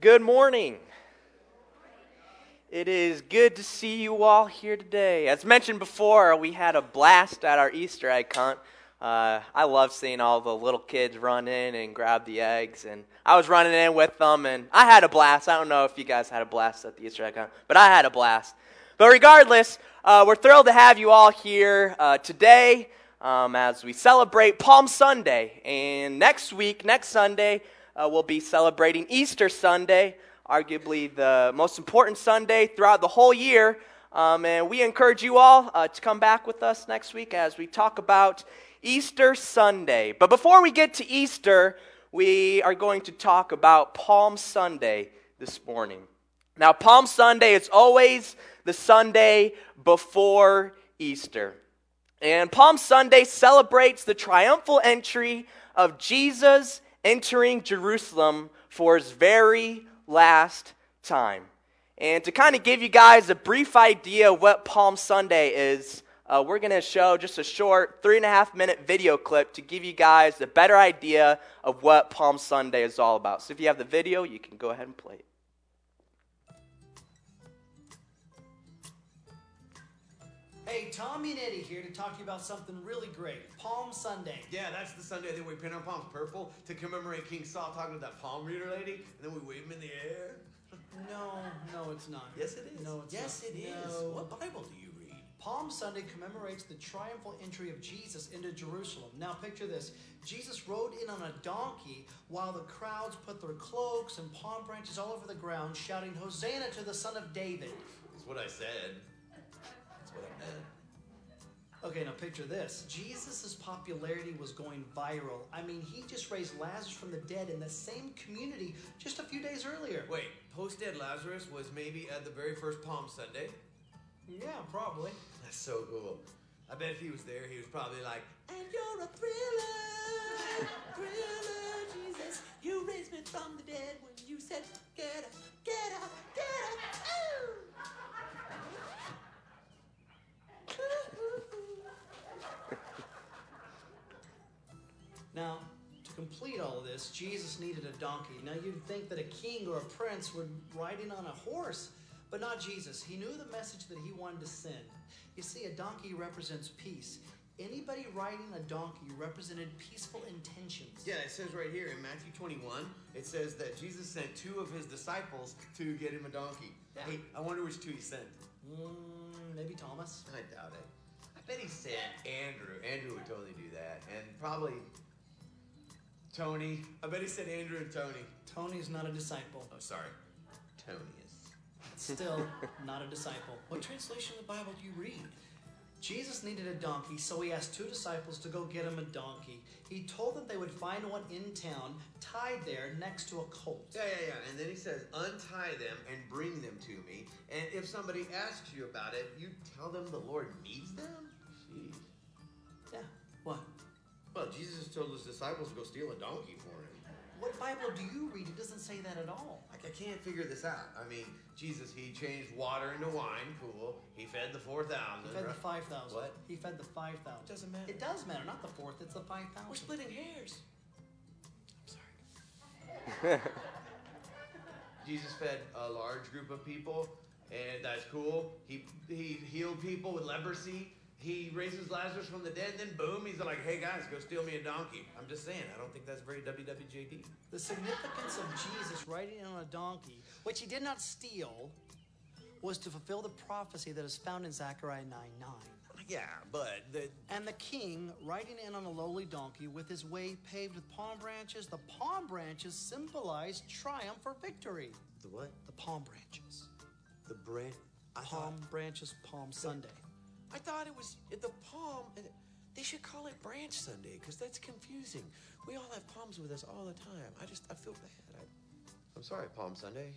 Good morning. It is good to see you all here today. As mentioned before, we had a blast at our Easter egg hunt. Uh, I love seeing all the little kids run in and grab the eggs, and I was running in with them, and I had a blast. I don't know if you guys had a blast at the Easter egg hunt, but I had a blast. But regardless, uh, we're thrilled to have you all here uh, today um, as we celebrate Palm Sunday. And next week, next Sunday, uh, we'll be celebrating Easter Sunday, arguably the most important Sunday throughout the whole year. Um, and we encourage you all uh, to come back with us next week as we talk about Easter Sunday. But before we get to Easter, we are going to talk about Palm Sunday this morning. Now, Palm Sunday is always the Sunday before Easter. And Palm Sunday celebrates the triumphal entry of Jesus entering Jerusalem for his very last time. And to kind of give you guys a brief idea of what Palm Sunday is, uh, we're going to show just a short three and a half minute video clip to give you guys a better idea of what Palm Sunday is all about. So if you have the video, you can go ahead and play it. Hey, Tommy and Eddie here to talk to you about something really great. Palm Sunday. Yeah, that's the Sunday that we paint our palms purple to commemorate King Saul talking to that palm reader lady, and then we wave them in the air. No, no, it's not. Yes, it is. No, it's yes, not. it is. No. What Bible do you read? Palm Sunday commemorates the triumphal entry of Jesus into Jerusalem. Now, picture this Jesus rode in on a donkey while the crowds put their cloaks and palm branches all over the ground, shouting, Hosanna to the Son of David. That's what I said. Okay, now picture this. Jesus' popularity was going viral. I mean, he just raised Lazarus from the dead in the same community just a few days earlier. Wait, post-dead Lazarus was maybe at the very first Palm Sunday? Yeah, probably. That's so cool. I bet if he was there, he was probably like, And you're a thriller, thriller, Jesus. You raised me from the dead when you said, Get up, get up, get up. Now, to complete all of this, Jesus needed a donkey. Now, you'd think that a king or a prince would ride in on a horse, but not Jesus. He knew the message that he wanted to send. You see, a donkey represents peace. Anybody riding a donkey represented peaceful intentions. Yeah, it says right here in Matthew 21, it says that Jesus sent two of his disciples to get him a donkey. Yeah. Hey, I wonder which two he sent. Mm, maybe Thomas. I doubt it. I bet he sent Andrew. Andrew would totally do that. And probably Tony. I bet he said Andrew and Tony. Tony's not a disciple. Oh, sorry. Tony is. Still not a disciple. What translation of the Bible do you read? Jesus needed a donkey, so he asked two disciples to go get him a donkey. He told them they would find one in town, tied there next to a colt. Yeah, yeah, yeah. And then he says, untie them and bring them to me. And if somebody asks you about it, you tell them the Lord needs them? Jeez. Yeah. What? Well, Jesus told his disciples to go steal a donkey for him. What Bible do you read? It doesn't say that at all. Like, I can't figure this out. I mean, Jesus, he changed water into wine. Cool. He fed the 4,000. He fed the 5,000. What? He fed the 5,000. Doesn't matter. It does matter, not the fourth, it's the 5,000. We're splitting hairs. I'm sorry. Jesus fed a large group of people, and that's cool. He he healed people with leprosy. He raises Lazarus from the dead, and then boom, he's like, "Hey guys, go steal me a donkey." I'm just saying, I don't think that's very WWJD. The significance of Jesus riding on a donkey, which he did not steal, was to fulfill the prophecy that is found in Zechariah 9 9. Yeah, but the And the king riding in on a lowly donkey with his way paved with palm branches, the palm branches symbolize triumph or victory. the what? The palm branches. The bread. Palm thought branches, Palm Sunday. I thought it was the palm. They should call it Branch Sunday because that's confusing. We all have palms with us all the time. I just I feel bad. I, I'm sorry, Palm Sunday.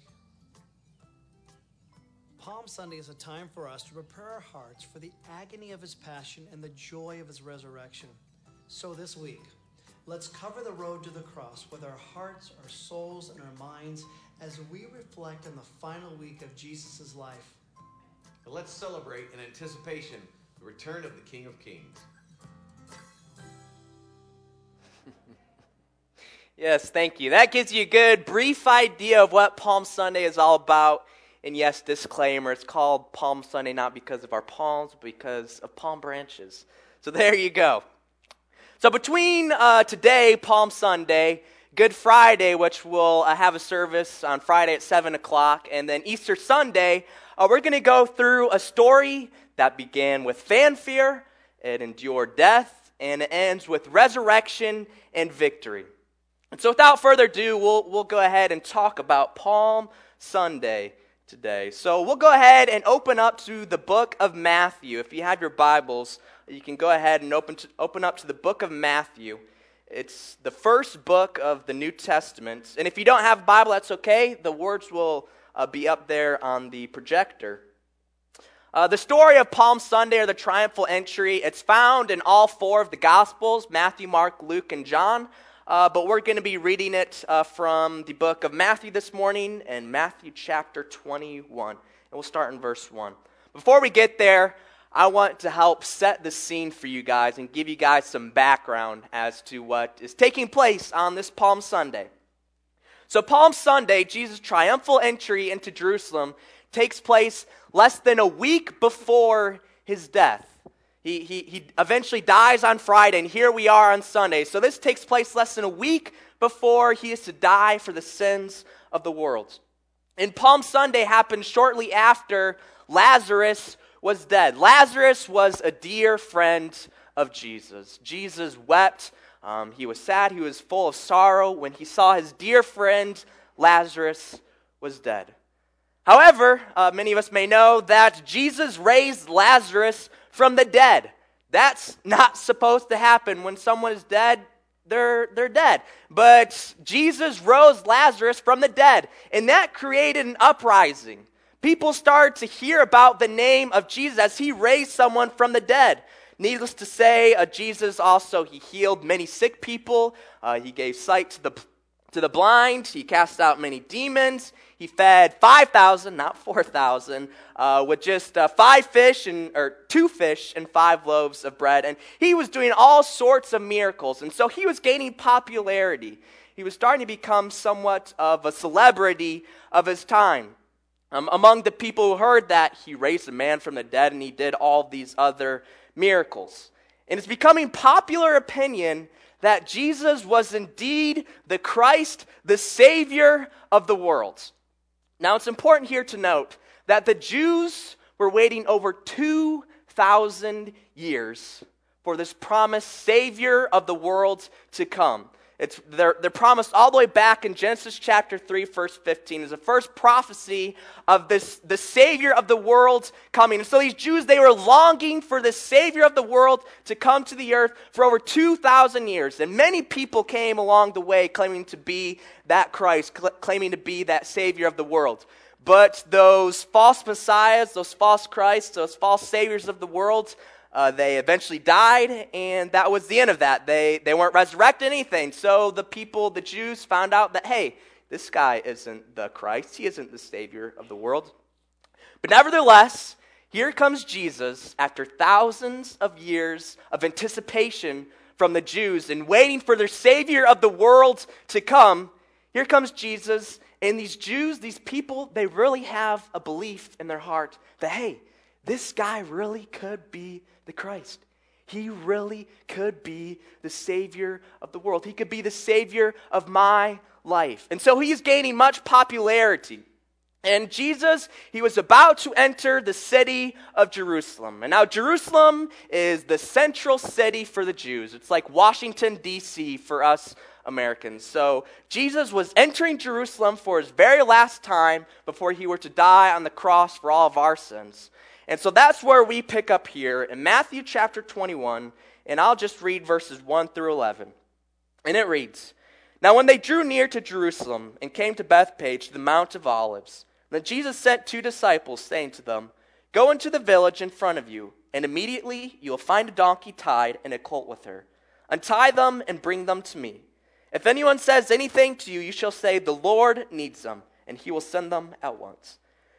Palm Sunday is a time for us to prepare our hearts for the agony of his passion and the joy of his resurrection. So this week, let's cover the road to the cross with our hearts, our souls, and our minds as we reflect on the final week of Jesus' life. And let's celebrate in anticipation the return of the King of Kings. Yes, thank you. That gives you a good, brief idea of what Palm Sunday is all about. And yes, disclaimer it's called Palm Sunday not because of our palms, but because of palm branches. So there you go. So between uh, today, Palm Sunday, Good Friday, which will uh, have a service on Friday at 7 o'clock, and then Easter Sunday, uh, we're going to go through a story that began with fanfare, it endured death, and it ends with resurrection and victory. And so, without further ado, we'll, we'll go ahead and talk about Palm Sunday today. So, we'll go ahead and open up to the book of Matthew. If you have your Bibles, you can go ahead and open, to, open up to the book of Matthew. It's the first book of the New Testament. And if you don't have a Bible, that's okay. The words will uh, be up there on the projector. Uh, the story of Palm Sunday or the triumphal entry, it's found in all four of the Gospels Matthew, Mark, Luke, and John. Uh, but we're going to be reading it uh, from the book of Matthew this morning and Matthew chapter 21. And we'll start in verse 1. Before we get there, I want to help set the scene for you guys and give you guys some background as to what is taking place on this Palm Sunday. So, Palm Sunday, Jesus' triumphal entry into Jerusalem, takes place less than a week before his death. He, he, he eventually dies on Friday, and here we are on Sunday. So this takes place less than a week before he is to die for the sins of the world. And Palm Sunday happened shortly after Lazarus was dead. Lazarus was a dear friend of Jesus. Jesus wept. Um, he was sad. He was full of sorrow when he saw his dear friend Lazarus was dead. However, uh, many of us may know that Jesus raised Lazarus from the dead. That's not supposed to happen. When someone is dead, they're, they're dead. But Jesus rose Lazarus from the dead, and that created an uprising. People started to hear about the name of Jesus as he raised someone from the dead. Needless to say, uh, Jesus also he healed many sick people. Uh, he gave sight to the to the blind. He cast out many demons. He fed 5,000, not 4,000, uh, with just uh, five fish and, or two fish and five loaves of bread. And he was doing all sorts of miracles. And so he was gaining popularity. He was starting to become somewhat of a celebrity of his time. Um, among the people who heard that, he raised a man from the dead and he did all these other miracles. And it's becoming popular opinion that Jesus was indeed the Christ, the Savior of the world. Now, it's important here to note that the Jews were waiting over 2,000 years for this promised Savior of the world to come. It's, they're, they're promised all the way back in Genesis chapter 3, verse 15. Is the first prophecy of this, the Savior of the world coming. And so these Jews, they were longing for the Savior of the world to come to the earth for over 2,000 years. And many people came along the way claiming to be that Christ, cl- claiming to be that Savior of the world. But those false messiahs, those false Christs, those false saviors of the world, uh, they eventually died, and that was the end of that. They, they weren't resurrected anything. So the people, the Jews, found out that, hey, this guy isn't the Christ. He isn't the Savior of the world. But nevertheless, here comes Jesus after thousands of years of anticipation from the Jews and waiting for their Savior of the world to come. Here comes Jesus, and these Jews, these people, they really have a belief in their heart that, hey, this guy really could be the Christ. He really could be the Savior of the world. He could be the Savior of my life. And so he's gaining much popularity. And Jesus, he was about to enter the city of Jerusalem. And now, Jerusalem is the central city for the Jews. It's like Washington, D.C. for us Americans. So, Jesus was entering Jerusalem for his very last time before he were to die on the cross for all of our sins. And so that's where we pick up here in Matthew chapter 21, and I'll just read verses 1 through 11. And it reads Now, when they drew near to Jerusalem and came to Bethphage, the Mount of Olives, then Jesus sent two disciples, saying to them, Go into the village in front of you, and immediately you will find a donkey tied and a colt with her. Untie them and bring them to me. If anyone says anything to you, you shall say, The Lord needs them, and he will send them at once.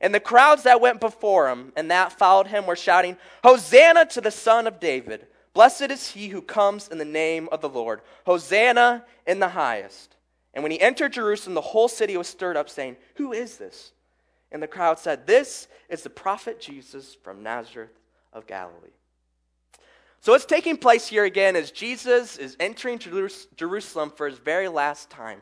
And the crowds that went before him and that followed him were shouting, Hosanna to the Son of David! Blessed is he who comes in the name of the Lord! Hosanna in the highest! And when he entered Jerusalem, the whole city was stirred up, saying, Who is this? And the crowd said, This is the prophet Jesus from Nazareth of Galilee. So, what's taking place here again is Jesus is entering Jerusalem for his very last time.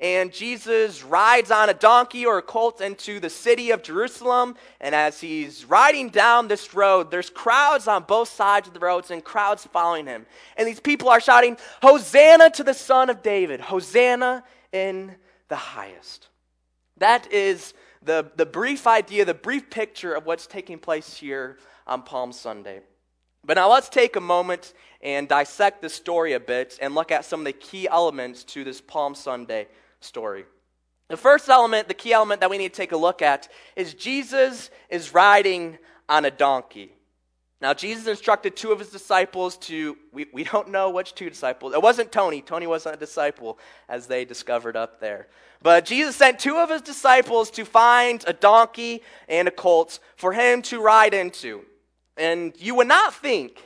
And Jesus rides on a donkey or a colt into the city of Jerusalem. And as he's riding down this road, there's crowds on both sides of the roads and crowds following him. And these people are shouting, Hosanna to the Son of David! Hosanna in the highest. That is the, the brief idea, the brief picture of what's taking place here on Palm Sunday. But now let's take a moment and dissect the story a bit and look at some of the key elements to this Palm Sunday story. The first element, the key element that we need to take a look at, is Jesus is riding on a donkey. Now, Jesus instructed two of his disciples to, we, we don't know which two disciples. It wasn't Tony. Tony wasn't a disciple, as they discovered up there. But Jesus sent two of his disciples to find a donkey and a colt for him to ride into. And you would not think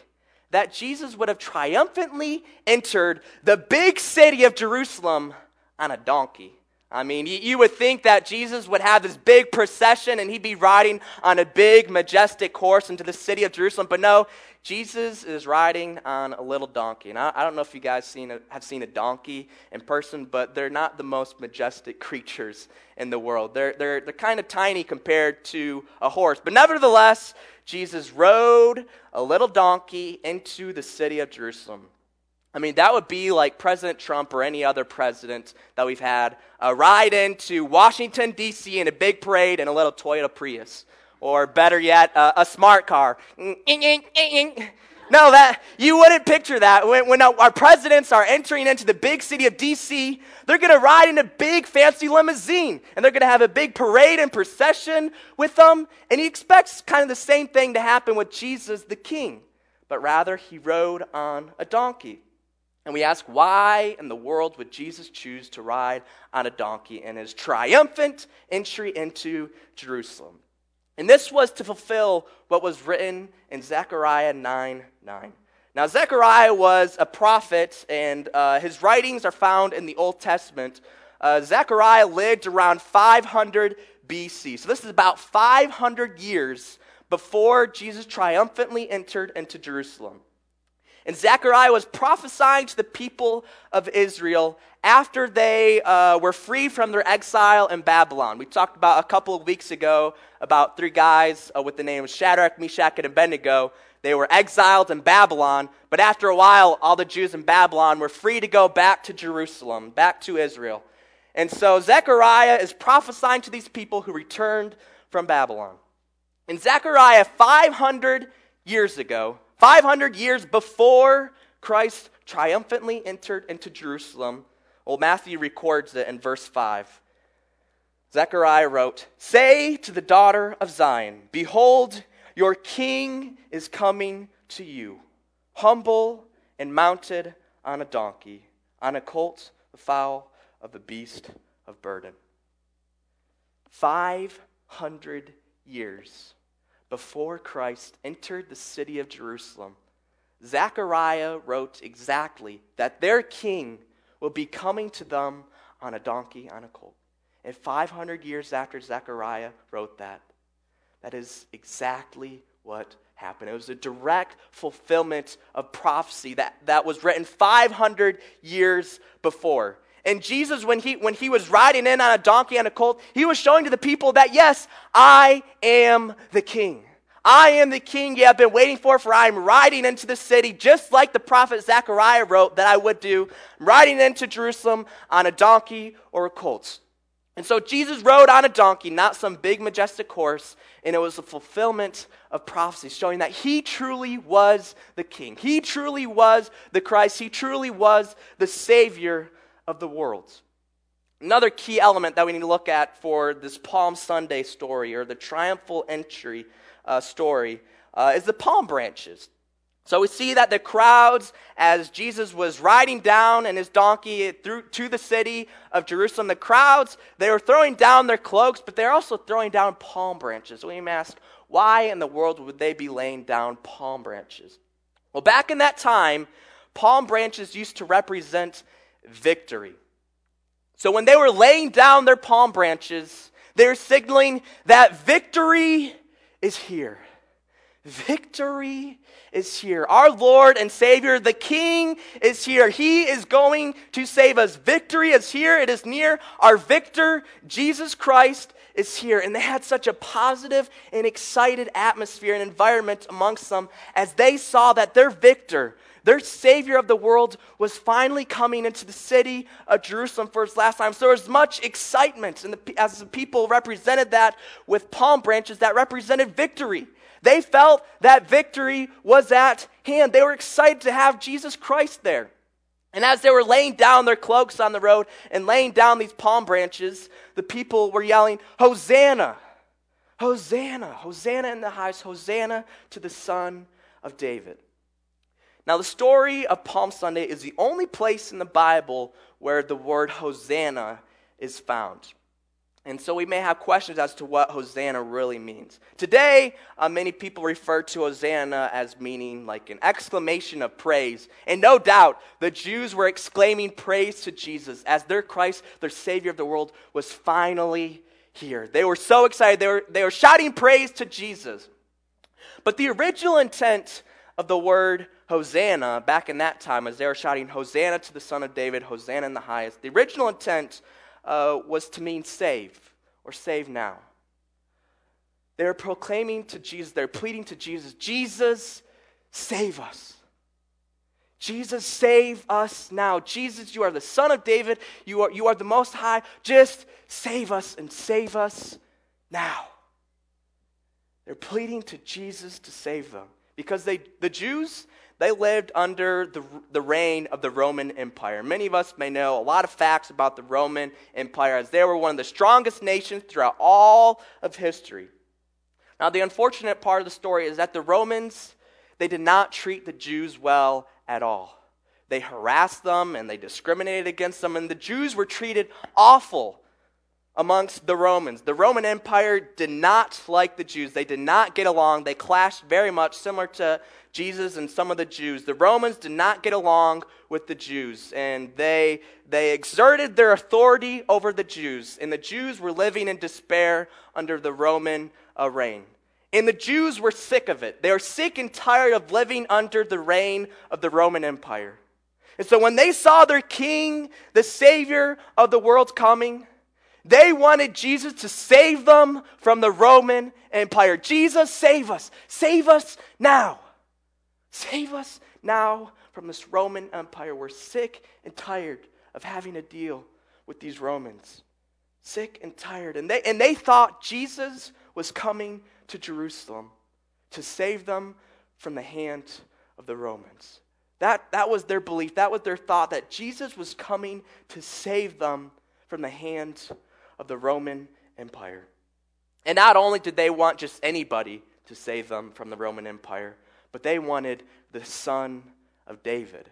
that Jesus would have triumphantly entered the big city of Jerusalem on a donkey. I mean, you would think that Jesus would have this big procession and he'd be riding on a big, majestic horse into the city of Jerusalem. But no, Jesus is riding on a little donkey. And I, don't know if you guys seen a, have seen a donkey in person, but they're not the most majestic creatures in the world. They're, they're, they're kind of tiny compared to a horse. But nevertheless, Jesus rode a little donkey into the city of Jerusalem. I mean, that would be like President Trump or any other president that we've had uh, ride into Washington, D.C. in a big parade in a little Toyota Prius. Or better yet, uh, a smart car. No, that you wouldn't picture that. When, when our presidents are entering into the big city of D.C., they're going to ride in a big fancy limousine. And they're going to have a big parade and procession with them. And he expects kind of the same thing to happen with Jesus the King. But rather, he rode on a donkey. And we ask, why in the world would Jesus choose to ride on a donkey in his triumphant entry into Jerusalem? And this was to fulfill what was written in Zechariah 9 9. Now, Zechariah was a prophet, and uh, his writings are found in the Old Testament. Uh, Zechariah lived around 500 BC. So, this is about 500 years before Jesus triumphantly entered into Jerusalem. And Zechariah was prophesying to the people of Israel after they uh, were free from their exile in Babylon. We talked about a couple of weeks ago about three guys uh, with the name of Shadrach, Meshach, and Abednego. They were exiled in Babylon, but after a while, all the Jews in Babylon were free to go back to Jerusalem, back to Israel. And so Zechariah is prophesying to these people who returned from Babylon. In Zechariah, 500 years ago, 500 years before Christ triumphantly entered into Jerusalem, well, Matthew records it in verse 5. Zechariah wrote, Say to the daughter of Zion, Behold, your king is coming to you, humble and mounted on a donkey, on a colt, the foal of the beast of burden. 500 years before Christ entered the city of Jerusalem, Zechariah wrote exactly that their king will be coming to them on a donkey on a colt. And 500 years after Zechariah wrote that, that is exactly what happened. It was a direct fulfillment of prophecy that, that was written 500 years before. And Jesus, when he, when he was riding in on a donkey and a colt, he was showing to the people that, yes, I am the king. I am the king you have been waiting for, for I am riding into the city, just like the prophet Zechariah wrote that I would do. I'm riding into Jerusalem on a donkey or a colt. And so Jesus rode on a donkey, not some big, majestic horse, and it was a fulfillment of prophecy, showing that he truly was the king. He truly was the Christ. He truly was the Savior of the world. Another key element that we need to look at for this Palm Sunday story or the triumphal entry uh, story uh, is the palm branches. So we see that the crowds, as Jesus was riding down in his donkey through to the city of Jerusalem, the crowds, they were throwing down their cloaks, but they're also throwing down palm branches. We ask, why in the world would they be laying down palm branches? Well, back in that time, palm branches used to represent victory. So when they were laying down their palm branches, they were signaling that victory is here. Victory is here. Our Lord and Savior, the King, is here. He is going to save us. Victory is here. It is near. Our victor, Jesus Christ, is here. And they had such a positive and excited atmosphere and environment amongst them as they saw that their victor, their Savior of the world, was finally coming into the city of Jerusalem for his last time. So there was much excitement and the, as the people represented that with palm branches that represented victory. They felt that victory was at hand. They were excited to have Jesus Christ there. And as they were laying down their cloaks on the road and laying down these palm branches, the people were yelling, Hosanna! Hosanna! Hosanna in the highest! Hosanna to the Son of David. Now, the story of Palm Sunday is the only place in the Bible where the word Hosanna is found. And so we may have questions as to what Hosanna really means. Today, uh, many people refer to Hosanna as meaning like an exclamation of praise. And no doubt, the Jews were exclaiming praise to Jesus as their Christ, their Savior of the world, was finally here. They were so excited. They were, they were shouting praise to Jesus. But the original intent of the word Hosanna back in that time, as they were shouting, Hosanna to the Son of David, Hosanna in the highest, the original intent uh, was to mean save or save now. They're proclaiming to Jesus, they're pleading to Jesus, Jesus, save us. Jesus, save us now. Jesus, you are the Son of David. You are, you are the Most High. Just save us and save us now. They're pleading to Jesus to save them because they, the Jews, they lived under the, the reign of the Roman Empire. Many of us may know a lot of facts about the Roman Empire as they were one of the strongest nations throughout all of history. Now, the unfortunate part of the story is that the Romans, they did not treat the Jews well at all. They harassed them and they discriminated against them, and the Jews were treated awful amongst the Romans. The Roman Empire did not like the Jews. They did not get along. They clashed very much, similar to Jesus and some of the Jews. The Romans did not get along with the Jews, and they, they exerted their authority over the Jews, and the Jews were living in despair under the Roman uh, reign. And the Jews were sick of it. They were sick and tired of living under the reign of the Roman Empire. And so when they saw their king, the savior of the world coming, they wanted Jesus to save them from the Roman Empire. Jesus, save us. Save us now. Save us now from this Roman Empire. We're sick and tired of having to deal with these Romans. Sick and tired. And they, and they thought Jesus was coming to Jerusalem to save them from the hand of the Romans. That, that was their belief. That was their thought that Jesus was coming to save them from the hand of the Roman Empire. And not only did they want just anybody to save them from the Roman Empire, but they wanted the son of David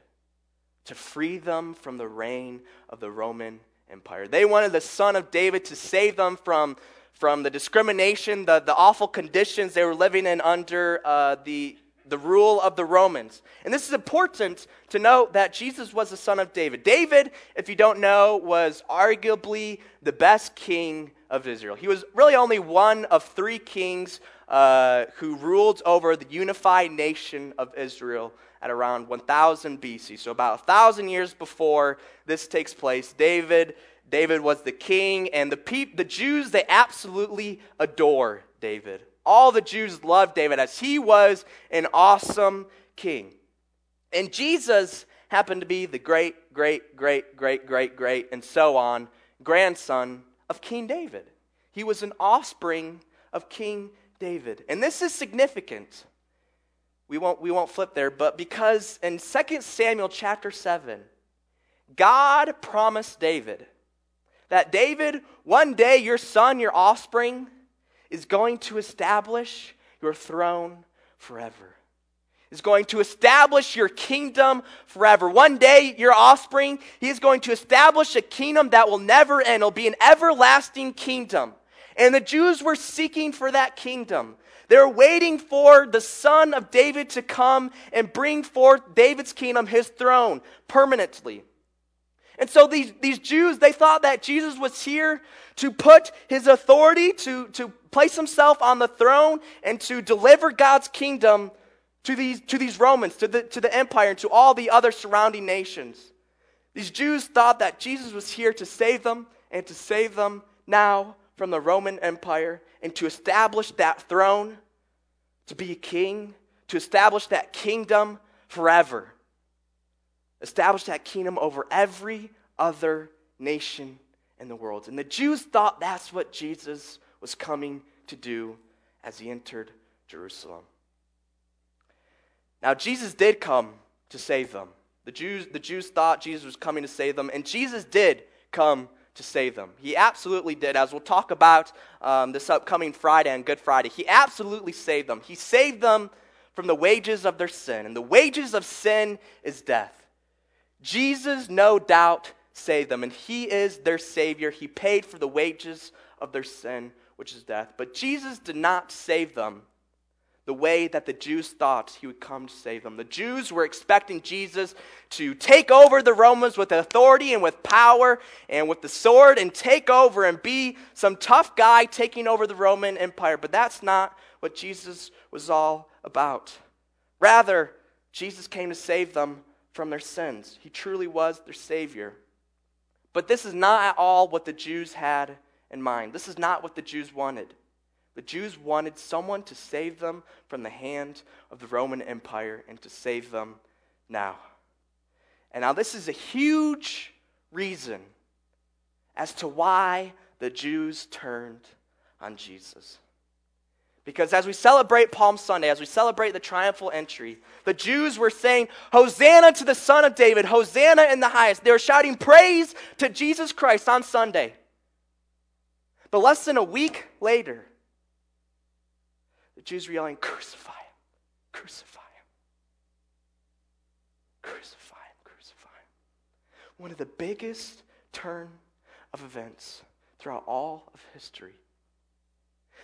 to free them from the reign of the Roman Empire. They wanted the son of David to save them from, from the discrimination, the, the awful conditions they were living in under uh, the the rule of the Romans. And this is important to note that Jesus was the son of David. David, if you don't know, was arguably the best king of Israel. He was really only one of three kings uh, who ruled over the unified nation of Israel at around 1000 BC. So about a thousand years before this takes place, David, David was the king, and the, pe- the Jews, they absolutely adore David. All the Jews loved David as he was an awesome king. And Jesus happened to be the great, great, great, great, great, great, and so on grandson of King David. He was an offspring of King David. And this is significant. We won't, we won't flip there, but because in 2 Samuel chapter 7, God promised David that David, one day your son, your offspring, is going to establish your throne forever. Is going to establish your kingdom forever. One day, your offspring, he is going to establish a kingdom that will never end. It'll be an everlasting kingdom. And the Jews were seeking for that kingdom. They're waiting for the son of David to come and bring forth David's kingdom, his throne, permanently. And so these, these Jews, they thought that Jesus was here to put his authority, to, to place himself on the throne, and to deliver God's kingdom to these, to these Romans, to the, to the empire, and to all the other surrounding nations. These Jews thought that Jesus was here to save them and to save them now from the Roman Empire and to establish that throne, to be a king, to establish that kingdom forever establish that kingdom over every other nation in the world. And the Jews thought that's what Jesus was coming to do as he entered Jerusalem. Now, Jesus did come to save them. The Jews, the Jews thought Jesus was coming to save them, and Jesus did come to save them. He absolutely did, as we'll talk about um, this upcoming Friday and Good Friday. He absolutely saved them. He saved them from the wages of their sin, and the wages of sin is death. Jesus, no doubt, saved them, and He is their Savior. He paid for the wages of their sin, which is death. But Jesus did not save them the way that the Jews thought He would come to save them. The Jews were expecting Jesus to take over the Romans with authority and with power and with the sword and take over and be some tough guy taking over the Roman Empire. But that's not what Jesus was all about. Rather, Jesus came to save them from their sins. He truly was their Savior. But this is not at all what the Jews had in mind. This is not what the Jews wanted. The Jews wanted someone to save them from the hand of the Roman Empire and to save them now. And now, this is a huge reason as to why the Jews turned on Jesus. Because as we celebrate Palm Sunday, as we celebrate the triumphal entry, the Jews were saying, Hosanna to the Son of David, Hosanna in the highest. They were shouting praise to Jesus Christ on Sunday. But less than a week later, the Jews were yelling, Crucify him, crucify him, crucify him, crucify him. One of the biggest turn of events throughout all of history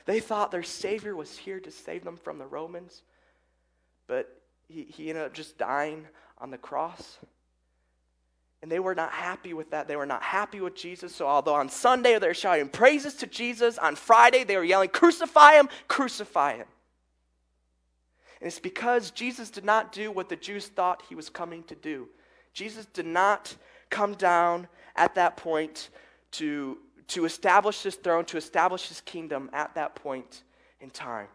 they thought their Savior was here to save them from the Romans, but he, he ended up just dying on the cross. And they were not happy with that. They were not happy with Jesus. So, although on Sunday they were shouting praises to Jesus, on Friday they were yelling, Crucify him, crucify him. And it's because Jesus did not do what the Jews thought he was coming to do. Jesus did not come down at that point to to establish his throne, to establish his kingdom at that point in time.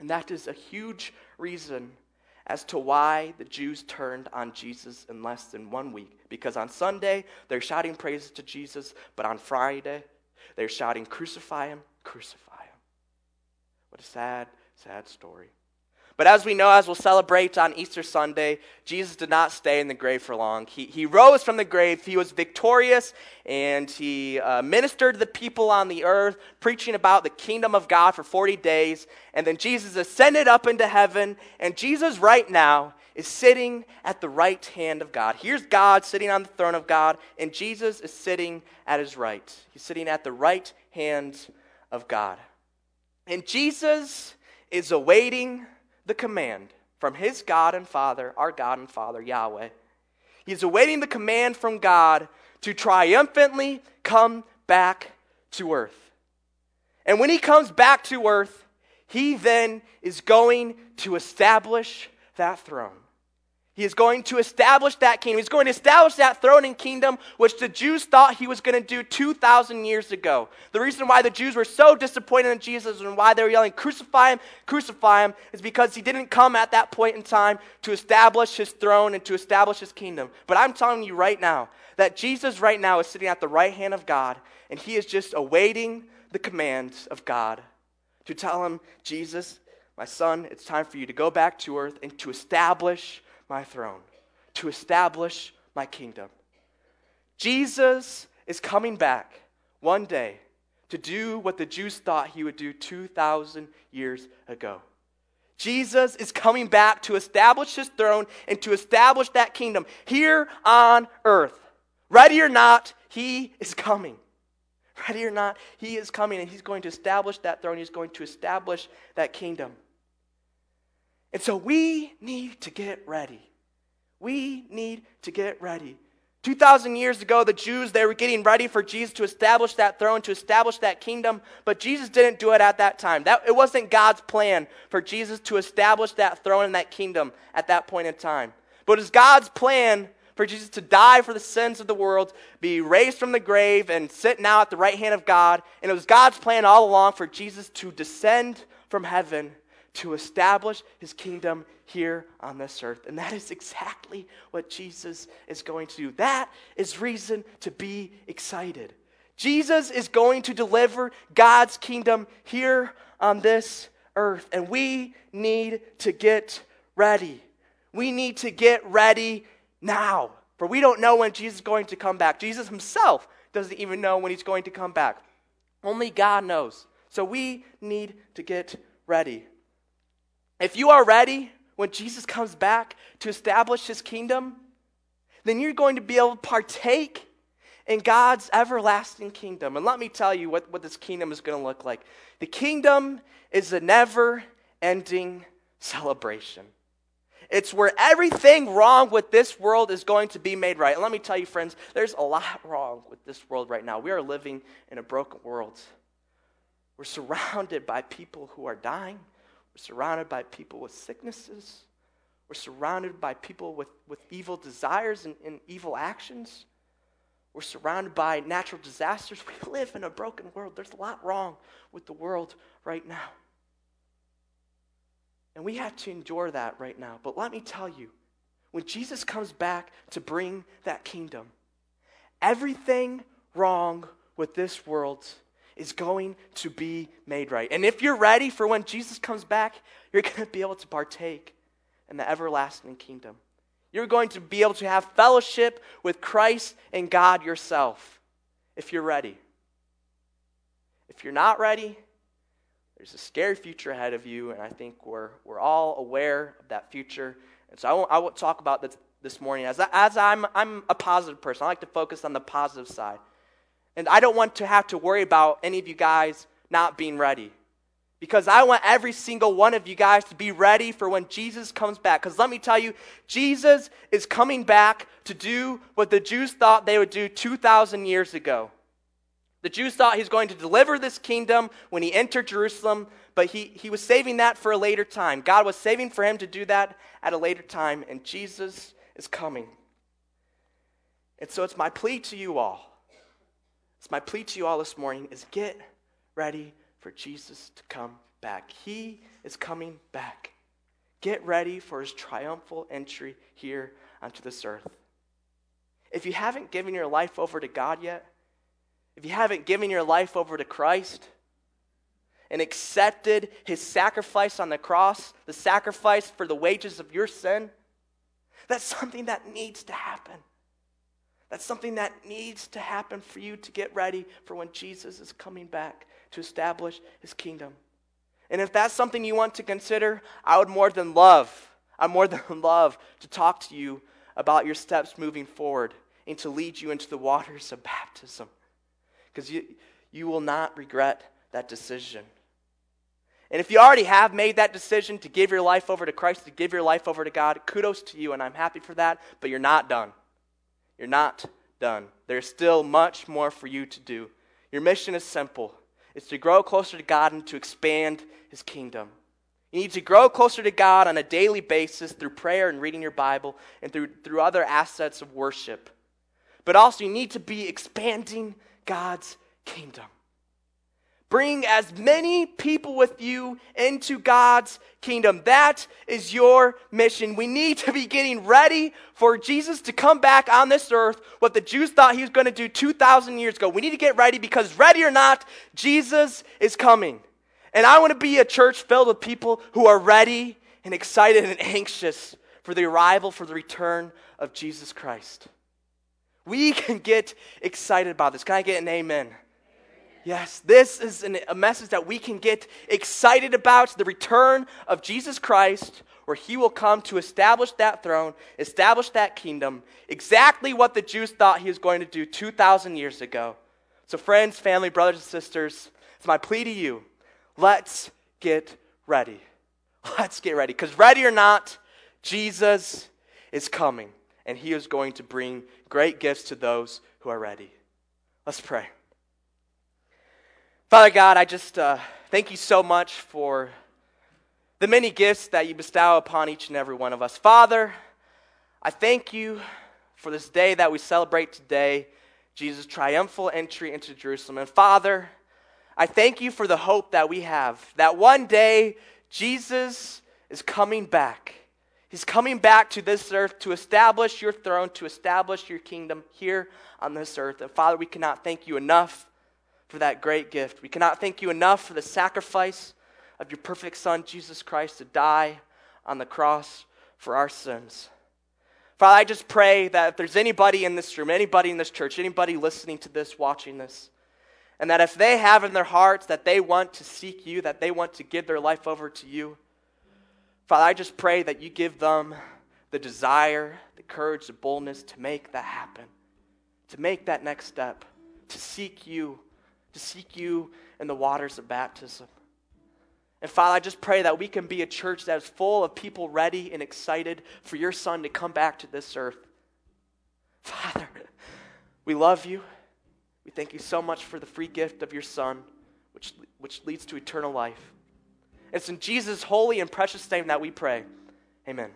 And that is a huge reason as to why the Jews turned on Jesus in less than one week. Because on Sunday, they're shouting praises to Jesus, but on Friday, they're shouting, Crucify him, crucify him. What a sad, sad story. But as we know, as we'll celebrate on Easter Sunday, Jesus did not stay in the grave for long. He, he rose from the grave, he was victorious, and he uh, ministered to the people on the earth, preaching about the kingdom of God for 40 days. And then Jesus ascended up into heaven, and Jesus, right now, is sitting at the right hand of God. Here's God sitting on the throne of God, and Jesus is sitting at his right. He's sitting at the right hand of God. And Jesus is awaiting the command from his God and Father, our God and Father, Yahweh. He's awaiting the command from God to triumphantly come back to earth. And when he comes back to earth, he then is going to establish that throne. He is going to establish that kingdom. He's going to establish that throne and kingdom which the Jews thought he was going to do 2,000 years ago. The reason why the Jews were so disappointed in Jesus and why they were yelling, Crucify him, crucify him, is because he didn't come at that point in time to establish his throne and to establish his kingdom. But I'm telling you right now that Jesus right now is sitting at the right hand of God and he is just awaiting the commands of God to tell him, Jesus, my son, it's time for you to go back to earth and to establish my throne, to establish my kingdom. Jesus is coming back one day to do what the Jews thought he would do 2,000 years ago. Jesus is coming back to establish his throne and to establish that kingdom here on earth. Ready or not, he is coming. Ready or not, he is coming and he's going to establish that throne. He's going to establish that kingdom. And so we need to get ready. We need to get ready. 2,000 years ago, the Jews, they were getting ready for Jesus to establish that throne, to establish that kingdom, but Jesus didn't do it at that time. That, it wasn't God's plan for Jesus to establish that throne and that kingdom at that point in time. But it's God's plan for Jesus to die for the sins of the world, be raised from the grave, and sit now at the right hand of God. And it was God's plan all along for Jesus to descend from heaven to establish his kingdom here on this earth. And that is exactly what Jesus is going to do. That is reason to be excited. Jesus is going to deliver God's kingdom here on this earth. And we need to get ready. We need to get ready now. For we don't know when Jesus is going to come back. Jesus himself doesn't even know when he's going to come back. Only God knows. So we need to get ready. If you are ready when Jesus comes back to establish his kingdom, then you're going to be able to partake in God's everlasting kingdom. And let me tell you what, what this kingdom is going to look like. The kingdom is a never ending celebration. It's where everything wrong with this world is going to be made right. And let me tell you, friends, there's a lot wrong with this world right now. We are living in a broken world. We're surrounded by people who are dying. We're surrounded by people with sicknesses. We're surrounded by people with, with evil desires and, and evil actions. We're surrounded by natural disasters. We live in a broken world. There's a lot wrong with the world right now. And we have to endure that right now. But let me tell you, when Jesus comes back to bring that kingdom, everything wrong with this world is going to be made right. And if you're ready for when Jesus comes back, you're going to be able to partake in the everlasting kingdom. You're going to be able to have fellowship with Christ and God yourself if you're ready. If you're not ready, there's a scary future ahead of you, and I think we're, we're all aware of that future. And so I won't, I won't talk about this this morning. As, as I'm, I'm a positive person, I like to focus on the positive side. And I don't want to have to worry about any of you guys not being ready. Because I want every single one of you guys to be ready for when Jesus comes back. Because let me tell you, Jesus is coming back to do what the Jews thought they would do 2,000 years ago. The Jews thought he's going to deliver this kingdom when he entered Jerusalem, but he, he was saving that for a later time. God was saving for him to do that at a later time, and Jesus is coming. And so it's my plea to you all so, my plea to you all this morning is get ready for Jesus to come back. He is coming back. Get ready for his triumphal entry here onto this earth. If you haven't given your life over to God yet, if you haven't given your life over to Christ and accepted his sacrifice on the cross, the sacrifice for the wages of your sin, that's something that needs to happen. That's something that needs to happen for you to get ready for when Jesus is coming back to establish his kingdom. And if that's something you want to consider, I would more than love, I more than love to talk to you about your steps moving forward and to lead you into the waters of baptism. Because you, you will not regret that decision. And if you already have made that decision to give your life over to Christ, to give your life over to God, kudos to you, and I'm happy for that, but you're not done. You're not done. There's still much more for you to do. Your mission is simple it's to grow closer to God and to expand His kingdom. You need to grow closer to God on a daily basis through prayer and reading your Bible and through, through other assets of worship. But also, you need to be expanding God's kingdom. Bring as many people with you into God's kingdom. That is your mission. We need to be getting ready for Jesus to come back on this earth, what the Jews thought he was going to do 2,000 years ago. We need to get ready because, ready or not, Jesus is coming. And I want to be a church filled with people who are ready and excited and anxious for the arrival, for the return of Jesus Christ. We can get excited about this. Can I get an amen? Yes, this is an, a message that we can get excited about the return of Jesus Christ, where he will come to establish that throne, establish that kingdom, exactly what the Jews thought he was going to do 2,000 years ago. So, friends, family, brothers, and sisters, it's my plea to you let's get ready. Let's get ready. Because, ready or not, Jesus is coming, and he is going to bring great gifts to those who are ready. Let's pray. Father God, I just uh, thank you so much for the many gifts that you bestow upon each and every one of us. Father, I thank you for this day that we celebrate today, Jesus' triumphal entry into Jerusalem. And Father, I thank you for the hope that we have that one day Jesus is coming back. He's coming back to this earth to establish your throne, to establish your kingdom here on this earth. And Father, we cannot thank you enough for that great gift. We cannot thank you enough for the sacrifice of your perfect Son, Jesus Christ, to die on the cross for our sins. Father, I just pray that if there's anybody in this room, anybody in this church, anybody listening to this, watching this, and that if they have in their hearts that they want to seek you, that they want to give their life over to you, Father, I just pray that you give them the desire, the courage, the boldness to make that happen, to make that next step, to seek you to seek you in the waters of baptism. And Father, I just pray that we can be a church that is full of people ready and excited for your Son to come back to this earth. Father, we love you. We thank you so much for the free gift of your Son, which, which leads to eternal life. It's in Jesus' holy and precious name that we pray. Amen.